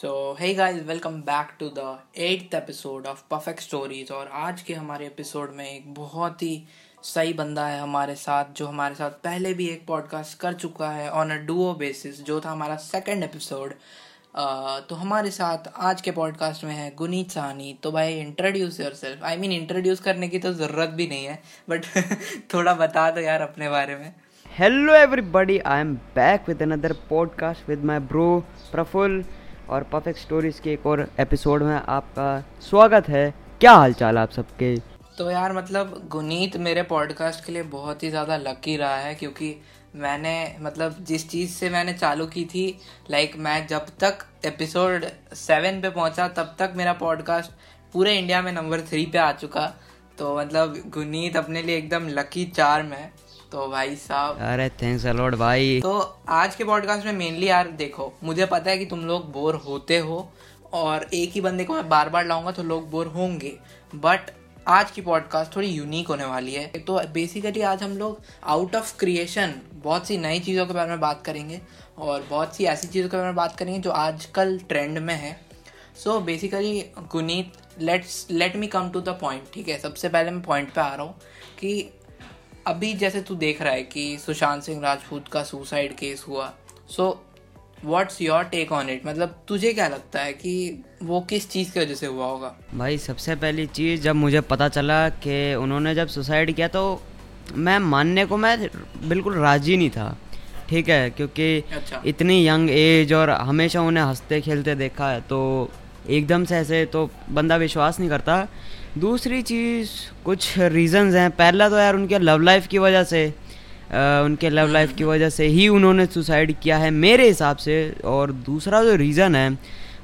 So hey guys welcome back to the eighth episode of perfect stories और आज के हमारे एपिसोड में एक बहुत ही सही बंदा है हमारे साथ, जो हमारे साथ पहले भी एक पॉडकास्ट कर चुका है ऑन अ डुओ बेसिस जो था हमारा सेकंड एपिसोड तो हमारे साथ आज के पॉडकास्ट में है गुनीत साहनी। तो भाई introduce yourself I mean introduce करने की तो ज़रूरत भी नहीं है बट थोड़ा बता दो यार अपने बारे में। Hello everybody I am back with another podcast with my bro Prafull और परफेक्ट स्टोरीज के एक और एपिसोड में आपका स्वागत है। क्या हाल चाल आप सबके? तो यार मतलब गुनीत मेरे पॉडकास्ट के लिए बहुत ही ज़्यादा लकी रहा है क्योंकि मैंने मतलब जिस चीज़ से मैंने चालू की थी लाइक मैं जब तक एपिसोड सेवन पे पहुँचा, तब तक मेरा पॉडकास्ट पूरे इंडिया में नंबर थ्री पे आ चुका। तो मतलब गुनीत अपने लिए एकदम लकी चार्म है। तो भाई साहब। अरे थैंक्स अलॉट भाई। तो आज के पॉडकास्ट में मेनली यार देखो मुझे पता है कि तुम लोग बोर होते हो और एक ही बंदे को मैं बार बार लाऊँगा तो लोग बोर होंगे। बट आज की पॉडकास्ट थोड़ी यूनिक होने वाली है। तो बेसिकली आज हम लोग आउट ऑफ़ क्रिएशन बहुत सी नई चीज़ों के बारे में बात करेंगे और बहुत सी ऐसी चीज़ों के बारे में बात करेंगे जो आजकल ट्रेंड में है। So basically Guneet let's let me come to the point ठीक है? सबसे पहले मैं पॉइंट पे आ रहा हूँ कि अभी जैसे तू देख रहा है कि सुशांत सिंह राजपूत का सुसाइड केस हुआ। So what's your take on it मतलब तुझे क्या लगता है कि वो किस चीज़ की वजह से हुआ होगा? भाई सबसे पहली चीज़ जब मुझे पता चला कि उन्होंने जब सुसाइड किया तो मैं मानने को मैं बिल्कुल राज़ी नहीं था। ठीक है क्योंकि अच्छा। इतनी यंग एज और हमेशा उन्हें हँसते खेलते देखा है तो एकदम से ऐसे तो बंदा विश्वास नहीं करता। दूसरी चीज़ कुछ रीज़न्स हैं। पहला तो यार उनके लव लाइफ की वजह से आ, उनके लव लाइफ की वजह से ही उन्होंने सुसाइड किया है मेरे हिसाब से। और दूसरा जो रीज़न है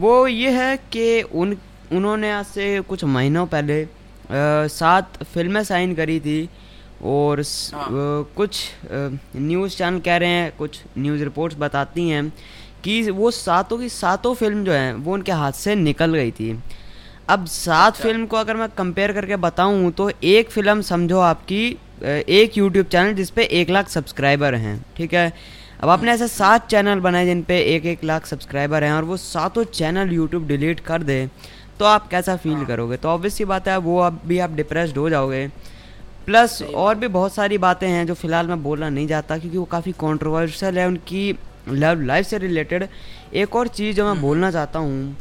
वो ये है कि उन उन्होंने आज से कुछ महीनों पहले सात फ़िल्में साइन करी थी। और हाँ। कुछ न्यूज़ चैनल कह रहे हैं कुछ न्यूज़ रिपोर्ट्स बताती हैं। कि वो सातों की सातों फ़िल्म जो है वो उनके हाथ से निकल गई थी। अब सात अच्छा। फ़िल्म को अगर मैं कंपेयर करके बताऊँ तो एक फ़िल्म समझो आपकी एक यूट्यूब चैनल जिस पे एक लाख सब्सक्राइबर हैं ठीक है? अब आपने ऐसे सात चैनल बनाए जिन पे एक एक लाख सब्सक्राइबर हैं और वो सातों चैनल यूट्यूब डिलीट कर दे तो आप कैसा फील हाँ। करोगे? तो ऑब्वियस सी बात है वो अब भी आप डिप्रेस्ड हो जाओगे। प्लस और भी बहुत सारी बातें हैं जो फ़िलहाल मैं बोलना नहीं चाहता क्योंकि वो काफ़ी कॉन्ट्रोवर्शियल है उनकी लव लाइफ से रिलेटेड एक और चीज़ जो मैं हम्म। बोलना चाहता हूँ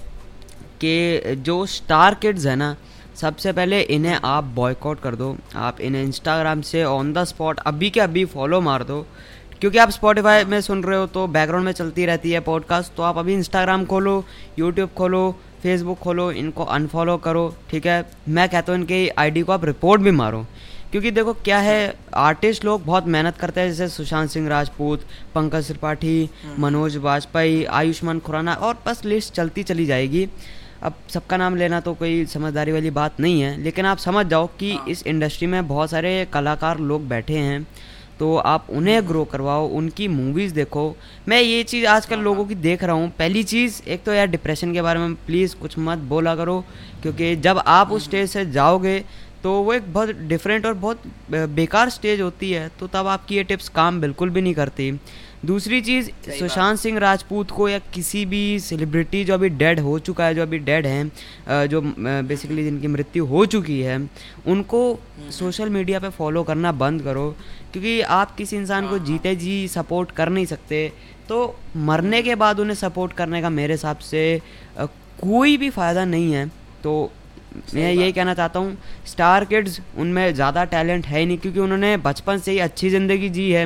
कि जो स्टार किड्स है ना सबसे पहले इन्हें आप बॉयकॉट कर दो। आप इन्हें इंस्टाग्राम से ऑन द स्पॉट अभी के अभी फॉलो मार दो। क्योंकि आप स्पॉटिफाई में सुन रहे हो तो बैकग्राउंड में चलती रहती है पॉडकास्ट तो आप अभी इंस्टाग्राम खोलो यूट्यूब खोलो फेसबुक खोलो इनको अनफॉलो करो ठीक है? मैं कहता हूँ इनकी आईडी को आप रिपोर्ट भी मारो। क्योंकि देखो क्या है आर्टिस्ट लोग बहुत मेहनत करते हैं जैसे सुशांत सिंह राजपूत पंकज त्रिपाठी हम्म। मनोज वाजपेयी आयुष्मान खुराना और बस लिस्ट चलती चली जाएगी अब सबका नाम लेना तो कोई समझदारी वाली बात नहीं है लेकिन आप समझ जाओ कि हाँ। इस इंडस्ट्री में बहुत सारे कलाकार लोग बैठे हैं तो आप उन्हें ग्रो करवाओ उनकी मूवीज़ देखो मैं ये चीज़ आजकल हाँ, लोगों। की देख रहा हूँ पहली चीज़ एक तो यार डिप्रेशन के बारे में प्लीज़ कुछ मत बोला करो क्योंकि जब आप उस स्टेज से जाओगे तो वो एक बहुत डिफरेंट और बहुत बेकार स्टेज होती है तो तब आपकी ये टिप्स काम बिल्कुल भी नहीं करती दूसरी चीज़ सुशांत सिंह राजपूत को या किसी भी सेलिब्रिटी जो अभी डेड हो चुका है जो अभी डेड हैं जो बेसिकली जिनकी मृत्यु हो चुकी है उनको सोशल हम्म। मीडिया पे फॉलो करना बंद करो क्योंकि आप किसी इंसान को हाँ, हाँ। जीते जी सपोर्ट कर नहीं सकते तो मरने के बाद उन्हें सपोर्ट करने का मेरे हिसाब से कोई भी फ़ायदा नहीं है तो मैं यही कहना चाहता हूँ स्टार किड्स उनमें ज़्यादा टैलेंट है ही नहीं क्योंकि उन्होंने बचपन से ही अच्छी ज़िंदगी जी है।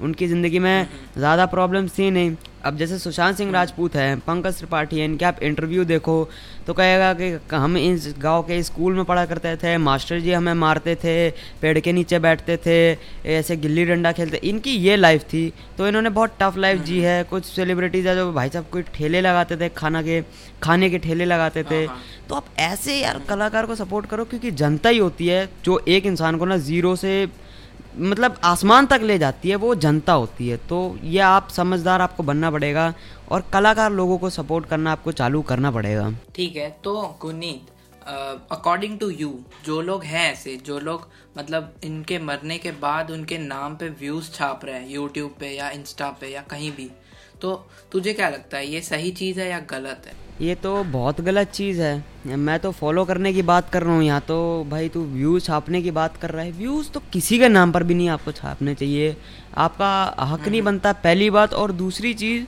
उनकी ज़िंदगी में ज़्यादा प्रॉब्लम्स थी नहीं। अब जैसे सुशांत सिंह राजपूत है पंकज त्रिपाठी है इनके आप इंटरव्यू देखो तो कहेगा कि हम इस गाँव के स्कूल में पढ़ा करते थे मास्टर जी हमें मारते थे पेड़ के नीचे बैठते थे ऐसे गिल्ली डंडा खेलते इनकी ये लाइफ थी। तो इन्होंने बहुत टफ लाइफ जी है कुछ सेलिब्रिटीज़ है जो भाई साहब कोई ठेले लगाते थे खाना के खाने के ठेले लगाते थे। हाँ, हाँ। तो आप ऐसे यार कलाकार को सपोर्ट करो क्योंकि जनता ही होती है जो एक इंसान को ना ज़ीरो से मतलब आसमान तक ले जाती है, वो जनता होती है। तो ये आप समझदार, आपको बनना पड़ेगा और कलाकार लोगों को सपोर्ट करना, आपको चालू करना पड़ेगा। ठीक है तो गुनीत अकॉर्डिंग टू यू जो लोग हैं ऐसे, जो लोग मतलब इनके मरने के बाद उनके नाम पे व्यूज़ छाप रहे हैं यूट्यूब पे या इंस्टा पे या कहीं भी तो तुझे क्या लगता है, ये सही चीज़ है या गलत है? ये तो बहुत गलत चीज़ है। मैं तो फॉलो करने की बात कर रहा हूँ यहाँ तो। भाई तू व्यूज़ छापने की बात कर रहा है। व्यूज़ तो किसी के नाम पर भी नहीं आपको छापने चाहिए। आपका हक नहीं बनता पहली बात और दूसरी चीज़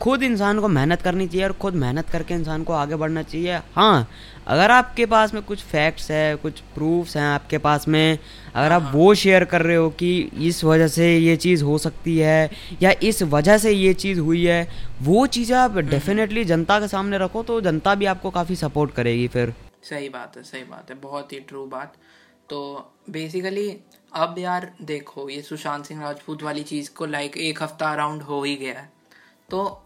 खुद इंसान को मेहनत करनी चाहिए और खुद मेहनत करके इंसान को आगे बढ़ना चाहिए। हाँ अगर आपके पास में कुछ फैक्ट्स है कुछ प्रूफ्स हैं आपके पास में अगर आप वो शेयर कर रहे हो कि इस वजह से ये चीज़ हो सकती है या इस वजह से ये चीज़ हुई है वो चीज़ें आप डेफिनेटली जनता के सामने रखो तो जनता भी आपको काफ़ी सपोर्ट करेगी फिर। सही बात है सही बात है बहुत ही ट्रू बात। तो बेसिकली अब यार देखो ये सुशांत सिंह राजपूत वाली चीज़ को लाइक एक हफ़्ता अराउंड हो ही गया है। तो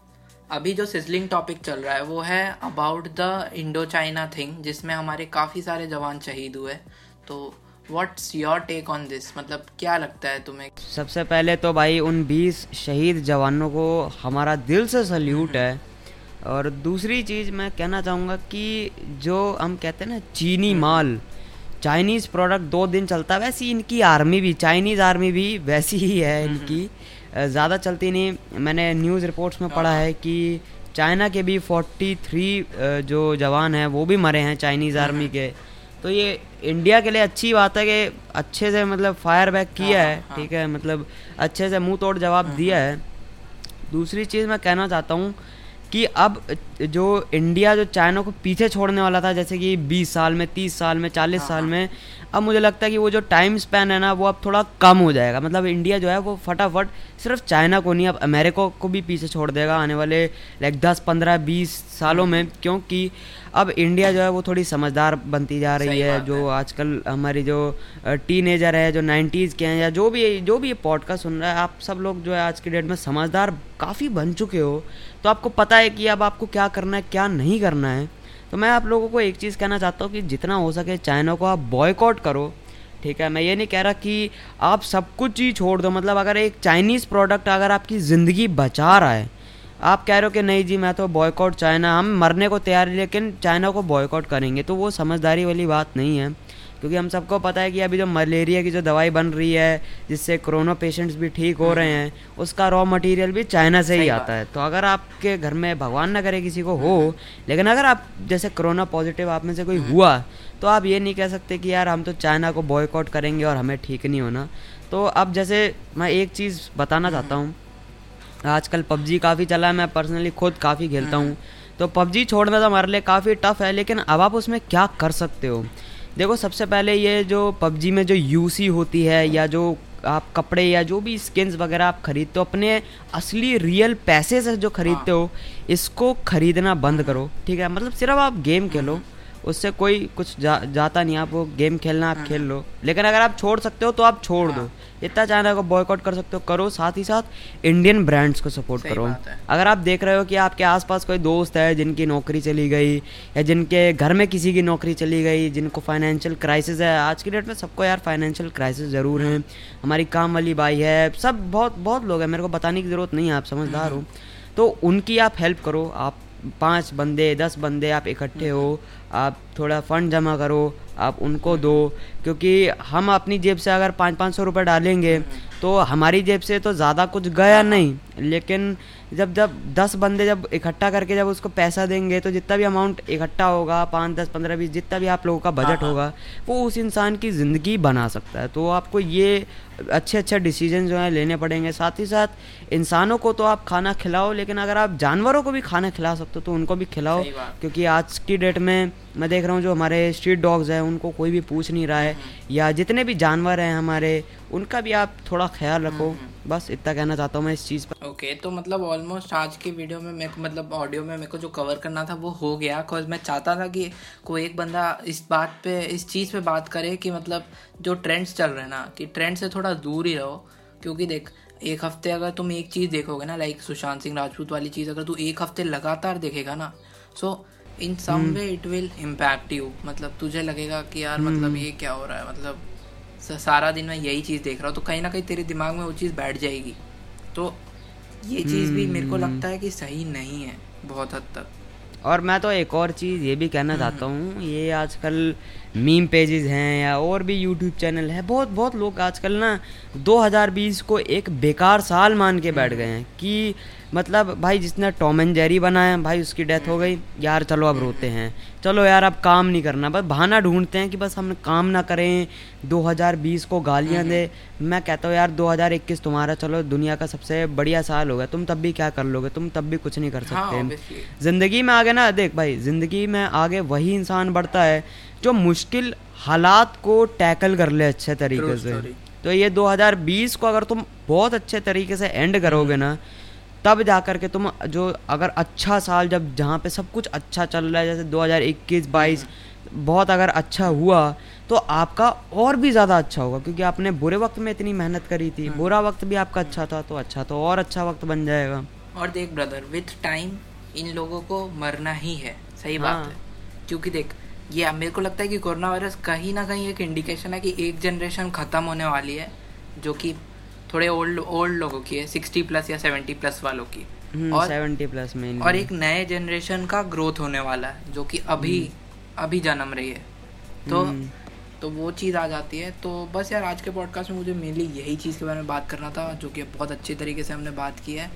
अभी जो सिजलिंग टॉपिक चल रहा है वो है about the Indo China thing जिसमें हमारे काफ़ी सारे जवान शहीद हुए। तो what's your take on this मतलब क्या लगता है तुम्हें? सबसे पहले तो भाई उन 20 शहीद जवानों को हमारा दिल से सल्यूट है। और दूसरी चीज़ मैं कहना चाहूँगा कि जो हम कहते हैं ना चीनी हम्म। माल चाइनीज़ प्रोडक्ट दो दिन चलता है वैसी इनकी आर्मी भी चाइनीज़ आर्मी भी वैसी ही है हम्म, इनकी। हम्म। ज़्यादा चलती नहीं मैंने न्यूज़ रिपोर्ट्स में पढ़ा है कि चाइना के भी 43 जो जवान हैं वो भी मरे हैं चाइनीज़ आर्मी के तो ये इंडिया के लिए अच्छी बात है कि अच्छे से मतलब फायर बैक किया है हाँ, हाँ। ठीक है मतलब अच्छे से मुँह तोड़ जवाब हम्म, दिया हम्म। है दूसरी चीज़ मैं कहना चाहता हूँ कि अब जो इंडिया जो चाइना को पीछे छोड़ने वाला था जैसे कि 20 साल में 30 साल में 40 हाँ, साल हाँ। में अब मुझे लगता है कि वो जो टाइम स्पैन है ना वो अब थोड़ा कम हो जाएगा। मतलब इंडिया जो है वो फटाफट सिर्फ़ चाइना को नहीं अब अमेरिका को भी पीछे छोड़ देगा आने वाले लाइक दस पंद्रह बीस सालों में। क्योंकि अब इंडिया जो है वो थोड़ी समझदार बनती जा रही है। जो आजकल हमारी जो टीनेजर है जो नाइन्टीज़ के हैं या जो भी जो भी ये पॉडकास्ट सुन रहा है आप सब लोग जो है आज की डेट में समझदार काफ़ी बन चुके हो। तो आपको पता है कि अब आपको क्या करना है क्या नहीं करना है। तो मैं आप लोगों को एक चीज़ कहना चाहता हूँ कि जितना हो सके चाइना को आप बॉयकॉट करो, ठीक है? मैं ये नहीं कह रहा कि आप सब कुछ ही छोड़ दो। मतलब अगर एक चाइनीज़ प्रोडक्ट अगर आपकी ज़िंदगी बचा रहा है, आप कह रहे हो कि नहीं जी, मैं तो बॉयकॉट चाइना, हम मरने को तैयार लेकिन चाइना को बॉयकॉट करेंगे तो वो समझदारी वाली बात नहीं है। क्योंकि हम सबको पता है कि अभी जो मलेरिया की जो दवाई बन रही है जिससे कोरोना पेशेंट्स भी ठीक हो रहे हैं उसका रॉ मटेरियल भी चाइना से ही आता है। तो अगर आपके घर में भगवान ना करे किसी को हो लेकिन अगर आप जैसे कोरोना पॉजिटिव आप में से कोई हुआ तो आप ये नहीं कह सकते कि यार हम तो चाइना को बॉयकॉट करेंगे और हमें ठीक नहीं होना। तो अब जैसे मैं एक चीज़ बताना चाहता हूँ। आजकल पबजी काफ़ी चला है मैं पर्सनली खुद काफ़ी खेलता हूँ। तो पबजी छोड़ना तो हमारे लिए काफ़ी टफ है लेकिन अब आप उसमें क्या कर सकते हो? देखो सबसे पहले ये जो पबजी में जो यूसी होती है या जो आप कपड़े या जो भी स्किन्स वगैरह आप खरीदते हो अपने असली रियल पैसे से जो खरीदते हो। इसको खरीदना बंद करो ठीक है? मतलब सिर्फ़ आप गेम खेलो। उससे कोई कुछ जा, जाता नहीं आप वो गेम खेलना आप खेल लो। लेकिन अगर आप छोड़ सकते हो तो आप छोड़ दो। इतना चाइना को बॉयकॉट कर सकते हो करो। साथ ही साथ इंडियन ब्रांड्स को सपोर्ट करो। अगर आप देख रहे हो कि आपके आसपास कोई दोस्त है जिनकी नौकरी चली गई या जिनके घर में किसी की नौकरी चली गई जिनको फाइनेंशियल क्राइसिस है आज की डेट में सबको यार फाइनेंशियल क्राइसिस ज़रूर है। हमारी काम वाली बाई है सब बहुत बहुत लोग हैं। मेरे को बताने की ज़रूरत नहीं है आप समझदार हो। तो उनकी आप हेल्प करो। आप पाँच बंदे दस बंदे आप इकट्ठे हो। आप थोड़ा फंड जमा करो आप उनको दो क्योंकि हम अपनी जेब से अगर पाँच पाँच सौ रुपये डालेंगे तो हमारी जेब से तो ज़्यादा कुछ गया नहीं। लेकिन जब जब दस बंदे जब इकट्ठा करके जब उसको पैसा देंगे तो जितना भी अमाउंट इकट्ठा होगा पाँच दस पंद्रह बीस जितना भी आप लोगों का बजट हाँ, हाँ। होगा वो उस इंसान की ज़िंदगी बना सकता है। तो आपको ये अच्छे अच्छे डिसीज़न जो है लेने पड़ेंगे। साथ ही साथ इंसानों को तो आप खाना खिलाओ लेकिन अगर आप जानवरों को भी खाना खिला सकते हो तो उनको भी खिलाओ क्योंकि आज की डेट में मैं देख रहा हूँ जो हमारे स्ट्रीट डॉग्स हैं उनको कोई भी पूछ नहीं रहा है। या जितने भी जानवर हैं हमारे उनका भी आप थोड़ा ख्याल रखो। हम्म, हम्म। बस इतना कहना चाहता हूँ मैं इस चीज़ पर। ओके okay, तो मतलब ऑलमोस्ट आज की वीडियो में मेरे को मतलब ऑडियो में मेरे को जो कवर करना था वो हो गया। बिकॉज़ मैं चाहता था कि कोई एक बंदा इस बात पे इस चीज़ पे बात करे कि मतलब जो ट्रेंड्स चल रहे हैं ना कि ट्रेंड से थोड़ा दूर ही रहो। क्योंकि देख एक हफ़्ते अगर तुम एक चीज़ देखोगे ना लाइक सुशांत सिंह राजपूत वाली चीज़ अगर तू एक हफ़्ते लगातार देखेगा ना so in some way it will impact you मतलब तुझे लगेगा कि यार hmm. मतलब ये क्या हो रहा है मतलब सारा दिन मैं यही चीज़ देख रहा हूँ तो कहीं ना कहीं तेरे दिमाग में वो चीज़ बैठ जाएगी तो ये चीज़ भी मेरे को hmm. लगता है कि सही नहीं है बहुत हद तक और मैं तो एक और चीज़ ये भी कहना hmm. चाहता हूँ ये आजकल मीम पेजेस हैं या और भी यूट्यूब चैनल है बहुत बहुत लोग आजकल ना 2020 को एक बेकार साल मान के बैठ गए हैं कि मतलब भाई जिसने टॉम एंड जेरी बनाया भाई उसकी डेथ हो गई। यार चलो अब रोते हैं। चलो यार अब काम नहीं करना। बस बहाना ढूंढते हैं कि बस हम काम ना करें। 2020 को गालियाँ दे। मैं कहता हूँ यार 2021 तुम्हारा चलो दुनिया का सबसे बढ़िया साल होगा। तुम तब भी क्या कर लोगे? तुम तब भी कुछ नहीं कर हाँ, सकते। हाँ, ज़िंदगी में आगे ना देख भाई ज़िंदगी में आगे वही इंसान बढ़ता है जो मुश्किल हालात को टैकल कर ले अच्छे तरीके से। तो ये 2020 को अगर तुम बहुत अच्छे तरीके से एंड करोगे ना तब जा कर के तुम जो अगर अच्छा साल जब जहाँ पे सब कुछ अच्छा चल रहा है जैसे 2021 22 बहुत अगर अच्छा हुआ तो आपका और भी ज़्यादा अच्छा होगा क्योंकि आपने बुरे वक्त में इतनी मेहनत करी थी हाँ। बुरा वक्त भी आपका अच्छा था तो अच्छा तो और अच्छा वक्त बन जाएगा और देख ब्रदर विथ टाइम इन लोगों को मरना ही है सही हाँ। बात है क्योंकि देख ये मेरे को लगता है कि कोरोना वायरस कहीं ना कहीं एक इंडिकेशन है कि एक जनरेशन ख़त्म होने वाली है जो कि थोड़े ओल्ड ओल्ड लोगों की है सिक्सटी प्लस या सेवेंटी प्लस वालों की। हम्म, और सेवेंटी प्लस में और एक नए जनरेशन का ग्रोथ होने वाला है जो कि अभी हम्म। अभी जन्म रही है। तो हम्म। तो वो चीज़ आ जाती है। तो बस यार आज के पॉडकास्ट में मुझे मेनली यही चीज़ के बारे में बात करना था जो कि बहुत अच्छे तरीके से हमने बात की है।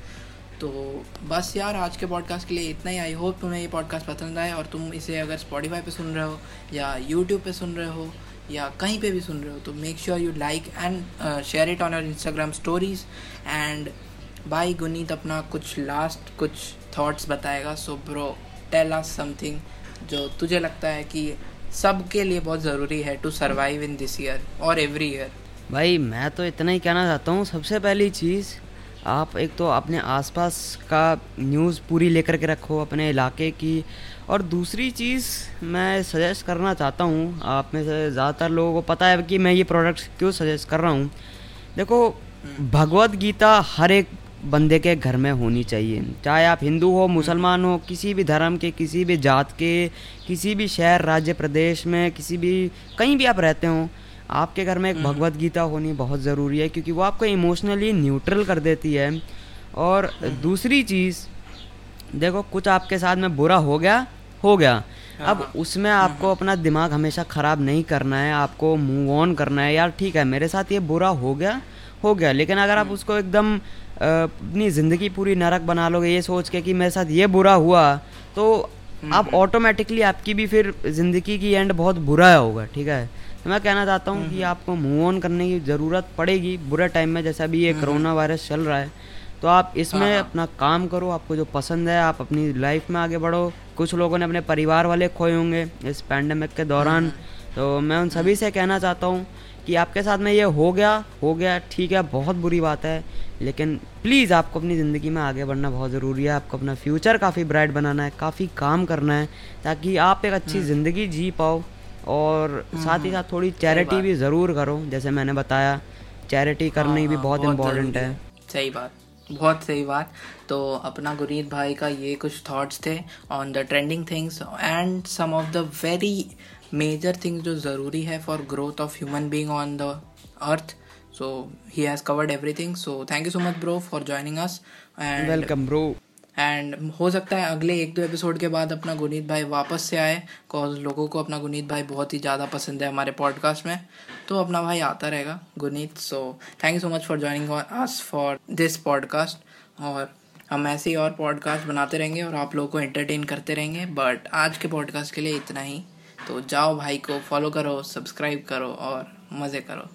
तो बस यार आज के पॉडकास्ट के लिए इतना ही। आई होप तुम्हें ये पॉडकास्ट पसंद आए और तुम इसे अगर स्पॉटीफाई पे सुन रहे हो या यूट्यूब पे सुन रहे हो या कहीं पे भी सुन रहे हो तो make sure you like and share it on your Instagram stories and bye Guneet अपना कुछ लास्ट कुछ थॉट्स बताएगा। So bro tell us something जो तुझे लगता है कि सबके लिए बहुत ज़रूरी है to survive in this year और एवरी ईयर भाई, मैं तो इतना ही कहना चाहता हूँ, सबसे पहली चीज़ आप एक तो अपने आसपास का न्यूज़ पूरी लेकर के रखो अपने इलाके की। और दूसरी चीज़ मैं सजेस्ट करना चाहता हूँ, आप में से ज़्यादातर लोगों को पता है कि मैं ये प्रोडक्ट क्यों सजेस्ट कर रहा हूँ। देखो, भगवत गीता हर एक बंदे के घर में होनी चाहिए। चाहे आप हिंदू हो, मुसलमान हो, किसी भी धर्म के, किसी भी जात के, किसी भी शहर, राज्य प्रदेश में, किसी भी, कहीं भी आप रहते हो आपके घर में एक हम्म। भगवत गीता होनी बहुत ज़रूरी है क्योंकि वो आपको इमोशनली न्यूट्रल कर देती है और हम्म। दूसरी चीज़ देखो कुछ आपके साथ में बुरा हो गया हो गया अब हाँ। उसमें आपको अपना दिमाग हमेशा ख़राब नहीं करना है आपको मूव ऑन करना है यार ठीक है मेरे साथ ये बुरा हो गया हो गया लेकिन अगर आप हम्म। उसको एकदम अपनी ज़िंदगी पूरी नरक बना लोगे ये सोच के कि मेरे साथ ये बुरा हुआ तो हम्म, आप ऑटोमेटिकली हम्म। आपकी भी फिर ज़िंदगी की एंड बहुत बुरा होगा ठीक है मैं कहना चाहता हूँ कि आपको मूव ऑन करने की ज़रूरत पड़ेगी बुरे टाइम में जैसा अभी ये कोरोना वायरस चल रहा है। तो आप इसमें हाँ, हाँ। अपना काम करो आपको जो पसंद है आप अपनी लाइफ में आगे बढ़ो। कुछ लोगों ने अपने परिवार वाले खोए होंगे इस पैंडमिक के दौरान। तो मैं उन सभी से कहना चाहता हूँ कि आपके साथ में ये हो गया हो गया ठीक है बहुत बुरी बात है। लेकिन प्लीज़ आपको अपनी ज़िंदगी में आगे बढ़ना बहुत ज़रूरी है। आपको अपना फ्यूचर काफ़ी ब्राइट बनाना है काफ़ी काम करना है ताकि आप एक अच्छी हम्म। ज़िंदगी जी पाओ। और हम्म, साथ ही साथ थोड़ी चैरिटी भी ज़रूर करो जैसे मैंने बताया चैरिटी करनी हाँ, भी बहुत इम्पोर्टेंट है। सही बात बहुत सही बात। तो अपना गुरीत भाई का ये कुछ थॉट्स थे on the trending things and some of the very major things जो ज़रूरी है for growth of human being on the earth so he has covered everything so thank you so much bro for joining us and welcome bro and हो सकता है अगले एक दो episode के बाद अपना गुनीत भाई वापस से आए कॉज लोगों को अपना गुनीत भाई बहुत ही ज़्यादा पसंद है हमारे पॉडकास्ट में। तो अपना भाई आता रहेगा, Guneet. So thank you so much for joining us for this podcast और हम ऐसे ही और पॉडकास्ट बनाते रहेंगे और आप लोगों को एंटरटेन करते रहेंगे। बट आज के पॉडकास्ट के लिए इतना ही। तो जाओ भाई को फॉलो करो सब्सक्राइब करो और मज़े करो।